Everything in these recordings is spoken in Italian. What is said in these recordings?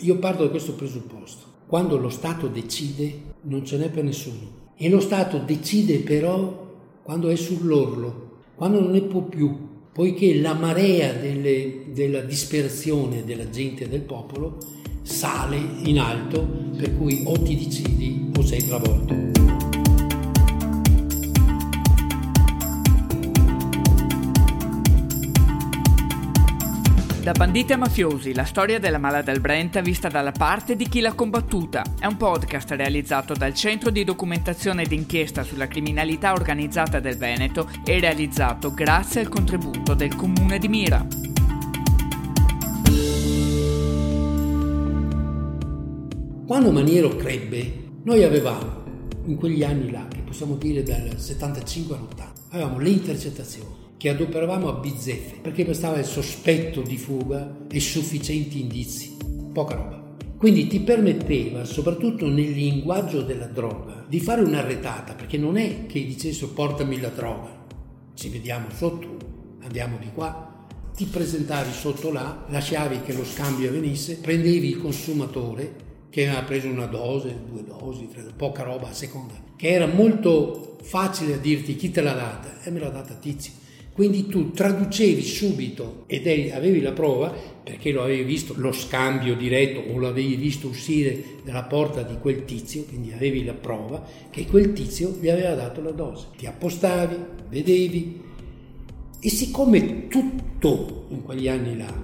io parto da questo presupposto. Quando lo Stato decide non ce n'è per nessuno. E lo Stato decide però quando è sull'orlo, quando non ne può più, poiché la marea delle, della disperazione della gente e del popolo sale in alto, per cui o ti decidi o sei travolto. Da banditi a mafiosi, la storia della mala del Brenta vista dalla parte di chi l'ha combattuta. È un podcast realizzato dal Centro di Documentazione ed Inchiesta sulla Criminalità Organizzata del Veneto e realizzato grazie al contributo del Comune di Mira. Quando Maniero crebbe, noi avevamo, in quegli anni là, che possiamo dire dal 75 all'80, avevamo le intercettazioni che adoperavamo a bizzeffe perché bastava il sospetto di fuga e sufficienti indizi, poca roba. Quindi ti permetteva, soprattutto nel linguaggio della droga, di fare un'arretata, perché non è che dicessero portami la droga, ci vediamo sotto, andiamo di qua, ti presentavi sotto là, lasciavi che lo scambio avvenisse, prendevi il consumatore che aveva preso una dose, due dosi, tre, poca roba a seconda, che era molto facile a dirti chi te l'ha data, e me l'ha data Tizio quindi tu traducevi subito ed avevi la prova, perché lo avevi visto lo scambio diretto o l'avevi visto uscire dalla porta di quel tizio, quindi avevi la prova che quel tizio gli aveva dato la dose. Ti appostavi, vedevi e siccome tutto in quegli anni là,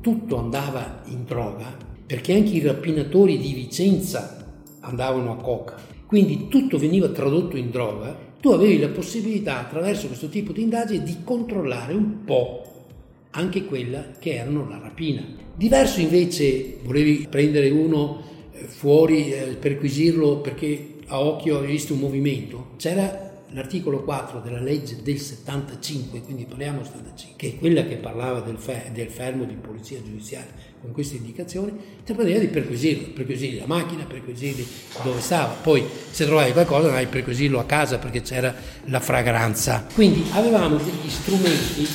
tutto andava in droga, perché anche i rapinatori di Vicenza andavano a coca, quindi tutto veniva tradotto in droga, tu avevi la possibilità attraverso questo tipo di indagine di controllare un po' anche quella che erano la rapina. Diverso invece volevi prendere uno eh, fuori, eh, perquisirlo perché a occhio avevi visto un movimento, c'era l'articolo 4 della legge del 75, quindi parliamo del 75, che è quella che parlava del, fer- del fermo di polizia giudiziaria con queste indicazioni, ti permetteva di perquisirlo, perquisire la macchina, perquisire dove stava, poi se trovavi qualcosa andavi a perquisirlo a casa perché c'era la fragranza. Quindi avevamo degli strumenti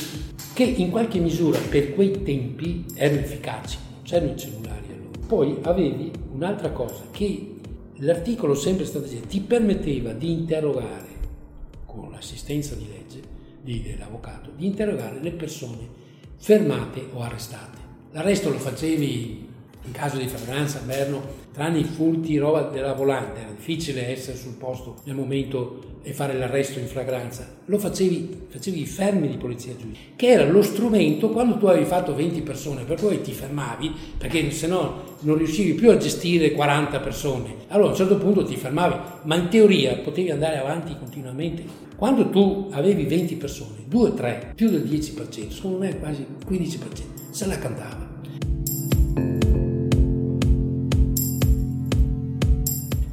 che in qualche misura per quei tempi erano efficaci, non c'erano i cellulari allora. Poi avevi un'altra cosa che l'articolo sempre stato ti permetteva di interrogare con l'assistenza di legge dell'avvocato, di interrogare le persone fermate o arrestate. L'arresto lo facevi in caso di fragranza, Berno, tranne i furti, roba della volante, era difficile essere sul posto nel momento e fare l'arresto in fragranza. Lo facevi, facevi i fermi di polizia giudiziaria, che era lo strumento quando tu avevi fatto 20 persone, per cui ti fermavi, perché se no non riuscivi più a gestire 40 persone. Allora a un certo punto ti fermavi, ma in teoria potevi andare avanti continuamente. Quando tu avevi 20 persone, 2 3, più del 10%, secondo me quasi 15%, se la cantava.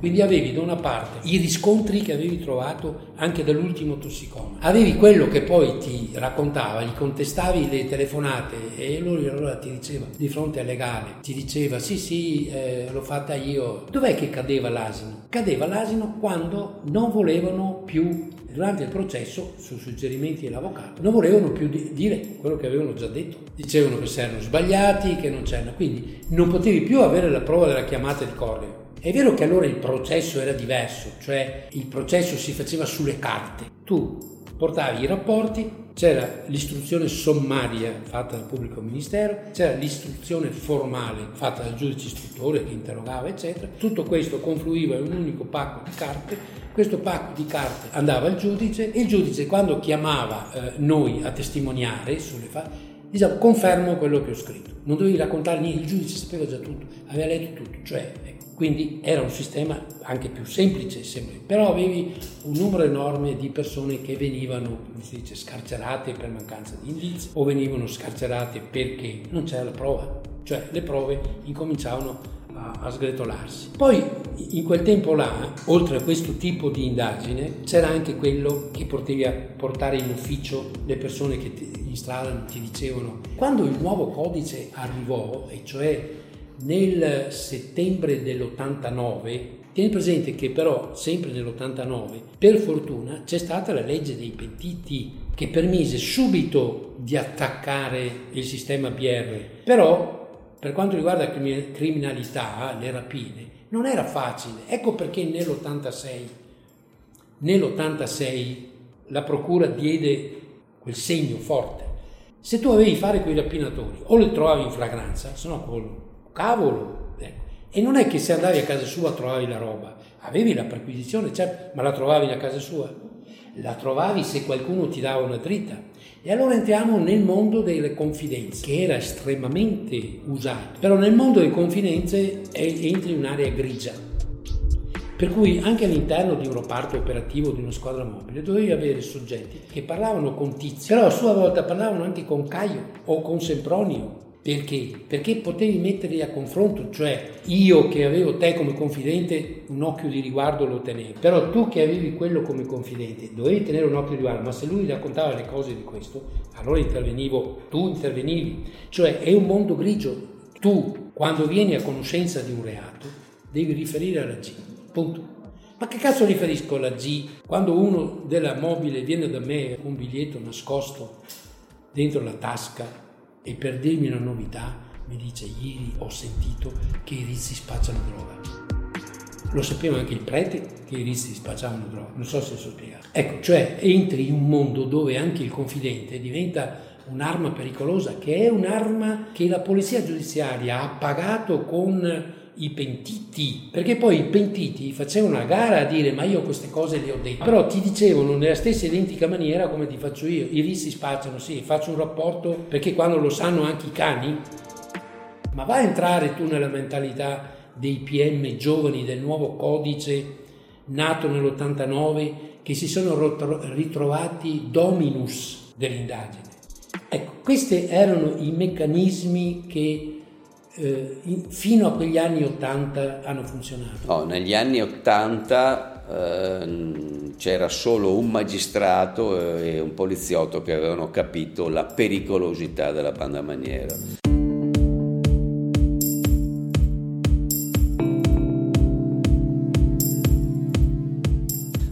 Quindi avevi da una parte i riscontri che avevi trovato anche dall'ultimo tossicoma, avevi quello che poi ti raccontava, gli contestavi le telefonate e lui allora ti diceva di fronte al legale, ti diceva sì sì eh, l'ho fatta io. Dov'è che cadeva l'asino? Cadeva l'asino quando non volevano più durante il processo, su suggerimenti dell'avvocato, non volevano più di- dire quello che avevano già detto. Dicevano che si erano sbagliati, che non c'erano, quindi non potevi più avere la prova della chiamata di correo. È vero che allora il processo era diverso, cioè il processo si faceva sulle carte. Tu portavi i rapporti, c'era l'istruzione sommaria fatta dal pubblico ministero, c'era l'istruzione formale fatta dal giudice istruttore che interrogava, eccetera. Tutto questo confluiva in un unico pacco di carte questo pacco di carte andava al giudice e il giudice quando chiamava eh, noi a testimoniare sulle fatti diciamo confermo quello che ho scritto. Non dovevi raccontare niente, il giudice sapeva già tutto, aveva letto tutto, cioè, ecco. Quindi era un sistema anche più semplice, semplice, però avevi un numero enorme di persone che venivano, come si dice, scarcerate per mancanza di indizi o venivano scarcerate perché non c'era la prova, cioè le prove incominciavano a, sgretolarsi. Poi in quel tempo là, oltre a questo tipo di indagine, c'era anche quello che potevi portare in ufficio le persone che in strada ti dicevano. Quando il nuovo codice arrivò, e cioè nel settembre dell'89, tieni presente che però sempre nell'89, per fortuna, c'è stata la legge dei pentiti che permise subito di attaccare il sistema BR, però per quanto riguarda la criminalità, le rapine, non era facile. Ecco perché nell'86, nell'86 la procura diede quel segno forte. Se tu avevi a fare quei rapinatori, o li trovavi in flagranza, se no col cavolo. Ecco. E non è che se andavi a casa sua trovavi la roba, avevi la perquisizione, certo, ma la trovavi a casa sua? La trovavi se qualcuno ti dava una dritta. E allora entriamo nel mondo delle confidenze, che era estremamente usato. Però nel mondo delle confidenze entri in un'area grigia. Per cui anche all'interno di un reparto operativo di una squadra mobile dovevi avere soggetti che parlavano con Tizio, però a sua volta parlavano anche con Caio o con Sempronio perché? Perché potevi metterli a confronto, cioè io che avevo te come confidente un occhio di riguardo lo tenevo, però tu che avevi quello come confidente dovevi tenere un occhio di riguardo, ma se lui raccontava le cose di questo, allora intervenivo, tu intervenivi, cioè è un mondo grigio, tu quando vieni a conoscenza di un reato devi riferire alla G, punto. Ma che cazzo riferisco alla G? Quando uno della mobile viene da me con un biglietto nascosto dentro la tasca e per dirmi una novità mi dice ieri ho sentito che i rizzi spacciano droga. Lo sapeva anche il prete che i rizzi spacciavano droga, non so se so spiegare. Ecco, cioè entri in un mondo dove anche il confidente diventa un'arma pericolosa, che è un'arma che la polizia giudiziaria ha pagato con i pentiti, perché poi i pentiti facevano una gara a dire ma io queste cose le ho dette, però ti dicevano nella stessa identica maniera come ti faccio io, i rissi spacciano, sì, faccio un rapporto perché quando lo sanno anche i cani, ma va a entrare tu nella mentalità dei PM giovani del nuovo codice nato nell'89 che si sono ritrovati dominus dell'indagine. Ecco, questi erano i meccanismi che eh, fino a quegli anni 80 hanno funzionato? No, negli anni 80 eh, c'era solo un magistrato e un poliziotto che avevano capito la pericolosità della banda maniera.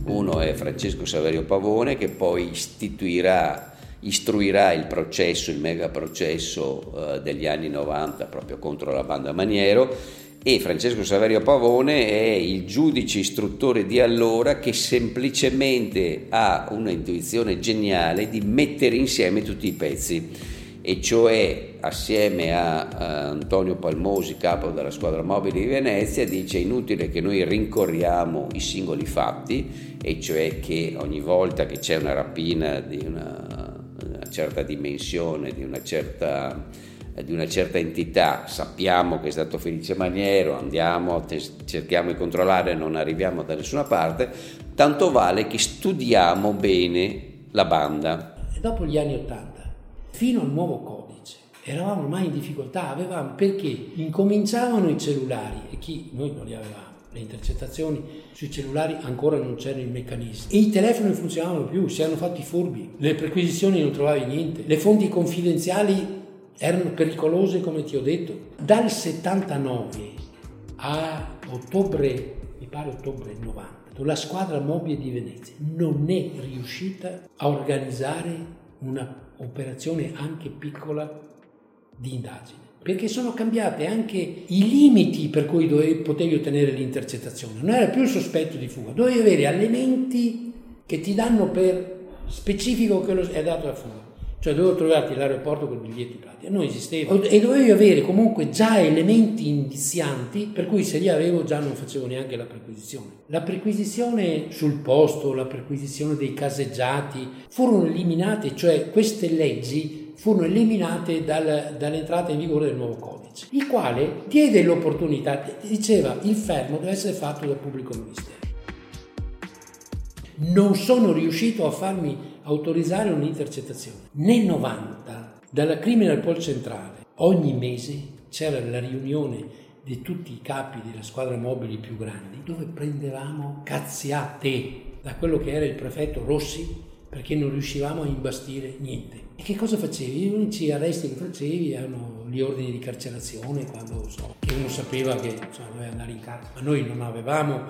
Uno è Francesco Saverio Pavone che poi istituirà istruirà il processo, il mega processo eh, degli anni 90 proprio contro la banda Maniero. E Francesco Saverio Pavone è il giudice istruttore di allora che semplicemente ha una intuizione geniale di mettere insieme tutti i pezzi e cioè assieme a, a Antonio Palmosi, capo della squadra mobile di Venezia, dice inutile che noi rincorriamo i singoli fatti e cioè che ogni volta che c'è una rapina di una certa dimensione, di una certa, di una certa entità, sappiamo che è stato Felice Maniero, andiamo, cerchiamo di controllare, non arriviamo da nessuna parte, tanto vale che studiamo bene la banda. Dopo gli anni Ottanta, fino al nuovo codice, eravamo ormai in difficoltà, avevamo, perché incominciavano i cellulari e chi noi non li avevamo le intercettazioni sui cellulari ancora non c'erano i meccanismi. I telefoni non funzionavano più, si erano fatti furbi, le perquisizioni non trovavi niente, le fonti confidenziali erano pericolose come ti ho detto. Dal 79 a ottobre, mi pare ottobre 90, la squadra mobile di Venezia non è riuscita a organizzare un'operazione anche piccola di indagine perché sono cambiate anche i limiti per cui dovevi, potevi ottenere l'intercettazione. Non era più il sospetto di fuga, dovevi avere elementi che ti danno per specifico che è dato la fuga. Cioè dovevo trovarti all'aeroporto con il biglietto pratica, non esisteva. E dovevi avere comunque già elementi indizianti per cui se li avevo già non facevo neanche la perquisizione. La perquisizione sul posto, la perquisizione dei caseggiati furono eliminate, cioè queste leggi furono eliminate dal, dall'entrata in vigore del nuovo codice, il quale diede l'opportunità, diceva il fermo deve essere fatto dal pubblico ministero. Non sono riuscito a farmi autorizzare un'intercettazione. Nel 90, dalla Criminal Pol Centrale, ogni mese c'era la riunione di tutti i capi della squadra mobili più grandi, dove prendevamo cazziate da quello che era il prefetto Rossi, perché non riuscivamo a imbastire niente. E che cosa facevi? Gli unici arresti che facevi erano gli ordini di carcerazione, quando so, che uno sapeva che insomma, doveva andare in carcere, ma noi non avevamo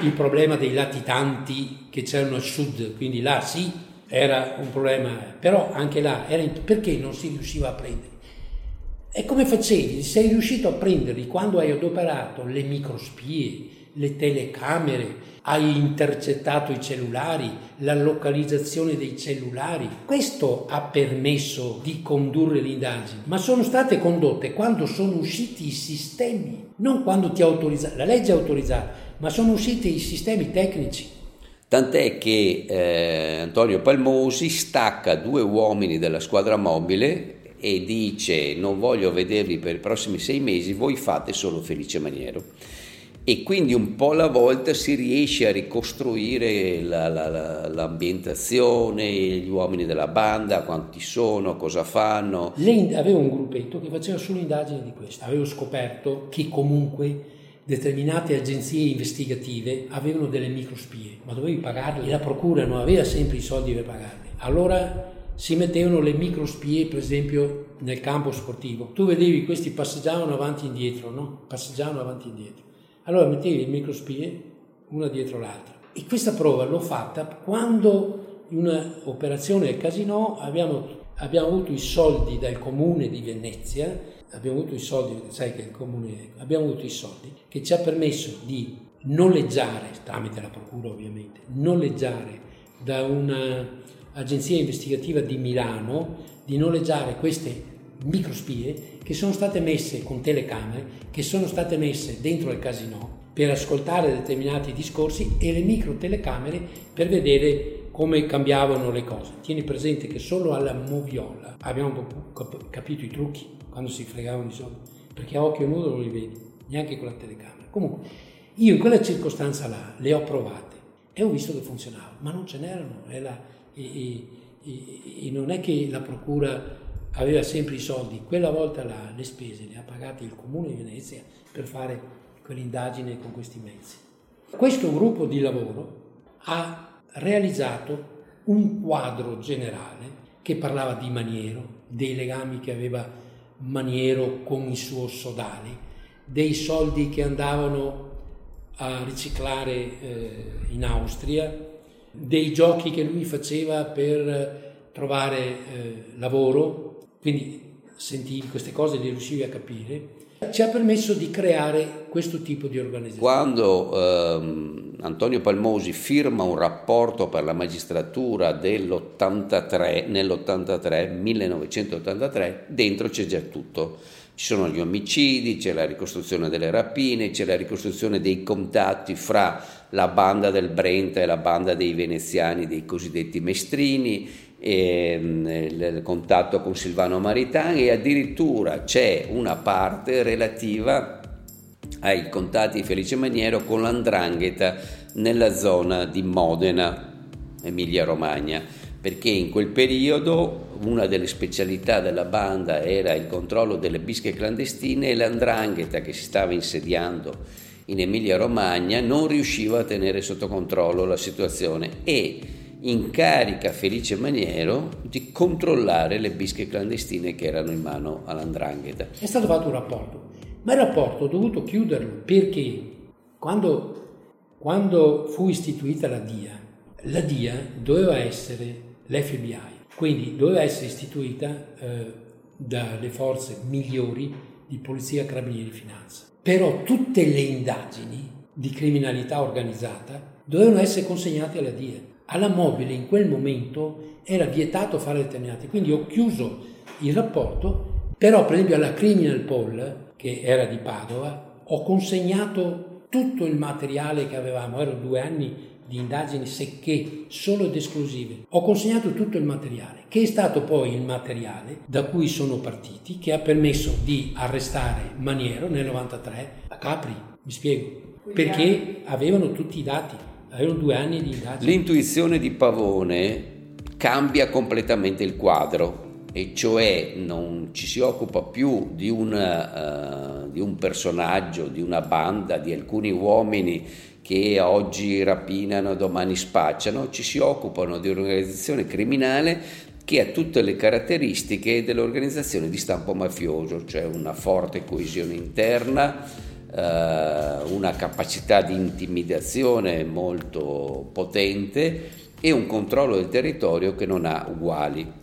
il problema dei latitanti che c'erano al sud, quindi là sì era un problema, però anche là era, perché non si riusciva a prendere? E come facevi? Sei riuscito a prenderli quando hai adoperato le microspie, le telecamere, hai intercettato i cellulari, la localizzazione dei cellulari. Questo ha permesso di condurre le indagini, ma sono state condotte quando sono usciti i sistemi, non quando ti ha autorizzato. La legge ha autorizzato, ma sono usciti i sistemi tecnici. Tant'è che eh, Antonio Palmosi stacca due uomini della squadra mobile e dice non voglio vedervi per i prossimi sei mesi, voi fate solo Felice Maniero. E quindi un po' alla volta si riesce a ricostruire la, la, la, l'ambientazione, gli uomini della banda, quanti sono, cosa fanno. Lei aveva un gruppetto che faceva solo indagini di questo. Avevo scoperto che comunque determinate agenzie investigative avevano delle microspie, ma dovevi pagarle la procura non aveva sempre i soldi per pagarle. Allora si mettevano le microspie, per esempio, nel campo sportivo. Tu vedevi questi passeggiavano avanti e indietro, no? Passeggiavano avanti e indietro. Allora mettevi le microspie una dietro l'altra. E questa prova l'ho fatta quando in un'operazione al casino abbiamo, abbiamo avuto i soldi dal comune di Venezia, abbiamo avuto i soldi, sai che il comune, abbiamo avuto i soldi che ci ha permesso di noleggiare, tramite la procura ovviamente, noleggiare da una agenzia investigativa di Milano di noleggiare queste microspie che sono state messe con telecamere, che sono state messe dentro il casino per ascoltare determinati discorsi e le micro telecamere per vedere come cambiavano le cose. Tieni presente che solo alla moviola abbiamo capito i trucchi quando si fregavano i soldi, perché a occhio nudo non li vedi, neanche con la telecamera. Comunque, io in quella circostanza là le ho provate e ho visto che funzionava, ma non ce n'erano. E, e, e, non è che la procura aveva sempre i soldi, quella volta là, le spese le ha pagate il comune di Venezia per fare quell'indagine con questi mezzi. Questo gruppo di lavoro ha realizzato un quadro generale che parlava di Maniero, dei legami che aveva Maniero con il suo sodale, dei soldi che andavano a riciclare eh, in Austria, dei giochi che lui faceva per trovare eh, lavoro, quindi sentivi queste cose, le riuscivi a capire, ci ha permesso di creare questo tipo di organizzazione. Quando ehm, Antonio Palmosi firma un rapporto per la magistratura dell'83, nell'83, 1983, dentro c'è già tutto ci sono gli omicidi, c'è la ricostruzione delle rapine, c'è la ricostruzione dei contatti fra la banda del Brenta e la banda dei veneziani, dei cosiddetti mestrini, e, mm, il contatto con Silvano Maritani e addirittura c'è una parte relativa ai contatti di Felice Maniero con l'andrangheta nella zona di Modena, Emilia Romagna perché in quel periodo una delle specialità della banda era il controllo delle bische clandestine e l'andrangheta che si stava insediando in Emilia Romagna non riusciva a tenere sotto controllo la situazione e incarica Felice Maniero di controllare le bische clandestine che erano in mano all'andrangheta. È stato fatto un rapporto, ma il rapporto ho dovuto chiuderlo perché quando, quando fu istituita la DIA, la DIA doveva essere l'FBI. Quindi doveva essere istituita eh, dalle forze migliori di polizia, carabinieri e finanza. Però tutte le indagini di criminalità organizzata dovevano essere consegnate alla DIA. Alla mobile in quel momento era vietato fare determinate, quindi ho chiuso il rapporto, però per esempio alla Criminal Poll, che era di Padova, ho consegnato tutto il materiale che avevamo, erano due anni di indagini secche, solo ed esclusive. Ho consegnato tutto il materiale, che è stato poi il materiale da cui sono partiti, che ha permesso di arrestare Maniero nel 93 a Capri, mi spiego, perché avevano tutti i dati, L'intuizione di Pavone cambia completamente il quadro e cioè non ci si occupa più di, una, uh, di un personaggio, di una banda, di alcuni uomini che oggi rapinano, domani spacciano, ci si occupano di un'organizzazione criminale che ha tutte le caratteristiche dell'organizzazione di stampo mafioso, cioè una forte coesione interna, eh, una capacità di intimidazione molto potente e un controllo del territorio che non ha uguali.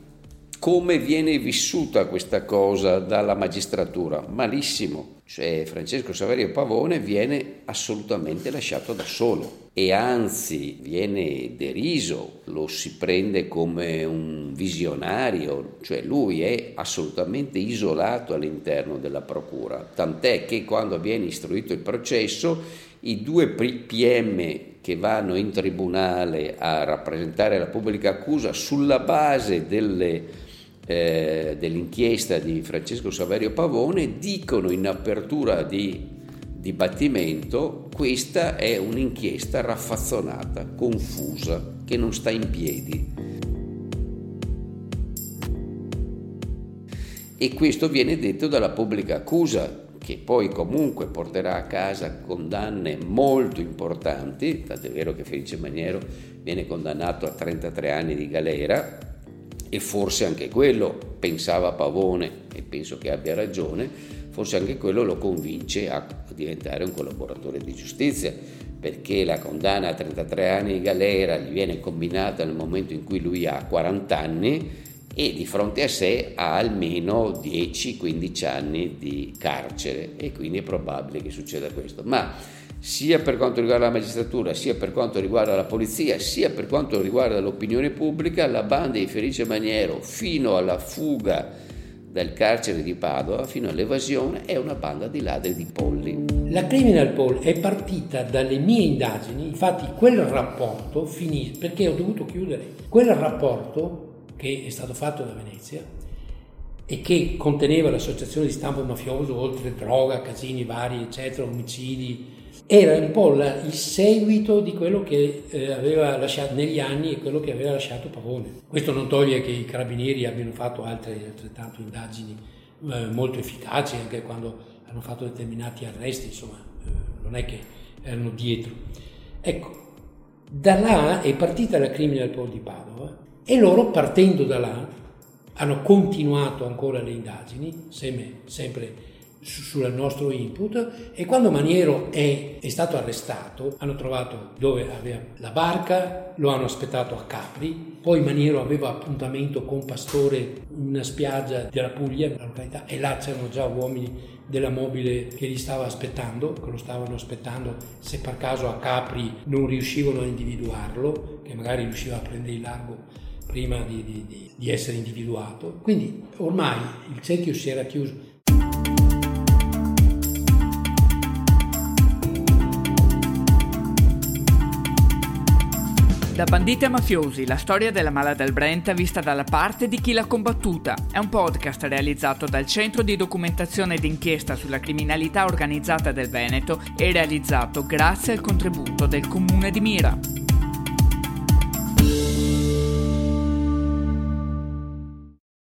come viene vissuta questa cosa dalla magistratura? Malissimo. Cioè Francesco Saverio Pavone viene assolutamente lasciato da solo e anzi viene deriso, lo si prende come un visionario, cioè lui è assolutamente isolato all'interno della procura, tant'è che quando viene istruito il processo i due PM che vanno in tribunale a rappresentare la pubblica accusa sulla base delle eh, dell'inchiesta di Francesco Saverio Pavone dicono in apertura di dibattimento questa è un'inchiesta raffazzonata, confusa, che non sta in piedi. E questo viene detto dalla pubblica accusa, che poi comunque porterà a casa condanne molto importanti, tant'è vero che Felice Maniero viene condannato a 33 anni di galera, e forse anche quello, pensava Pavone, e penso che abbia ragione, forse anche quello lo convince a diventare un collaboratore di giustizia, perché la condanna a 33 anni di galera gli viene combinata nel momento in cui lui ha 40 anni e di fronte a sé ha almeno 10-15 anni di carcere e quindi è probabile che succeda questo. Ma sia per quanto riguarda la magistratura, sia per quanto riguarda la polizia, sia per quanto riguarda l'opinione pubblica, la banda di Felice Maniero fino alla fuga dal carcere di Padova, fino all'evasione, è una banda di ladri di polli. La Criminal Poll è partita dalle mie indagini, infatti quel rapporto finì, perché ho dovuto chiudere, quel rapporto che è stato fatto da Venezia e che conteneva l'associazione di stampo mafioso, oltre droga, casini vari, eccetera, omicidi, era un po' la, il seguito di quello che eh, aveva lasciato negli anni e quello che aveva lasciato Pavone. Questo non toglie che i carabinieri abbiano fatto altre altrettante indagini eh, molto efficaci anche quando hanno fatto determinati arresti, insomma, eh, non è che erano dietro. Ecco, da là è partita la Criminal Poll di Padova e loro partendo da là hanno continuato ancora le indagini, sempre, sempre sul nostro input e quando Maniero è, è, stato arrestato hanno trovato dove aveva la barca, lo hanno aspettato a Capri, poi Maniero aveva appuntamento con Pastore in una spiaggia della Puglia, una località, e là c'erano già uomini della mobile che li stava aspettando, che lo stavano aspettando se per caso a Capri non riuscivano a individuarlo, che magari riusciva a prendere il largo prima di, di, di essere individuato. Quindi ormai il cerchio si era chiuso Da banditi a mafiosi, la storia della mala del Brenta vista dalla parte di chi l'ha combattuta. È un podcast realizzato dal Centro di Documentazione ed Inchiesta sulla Criminalità Organizzata del Veneto e realizzato grazie al contributo del Comune di Mira.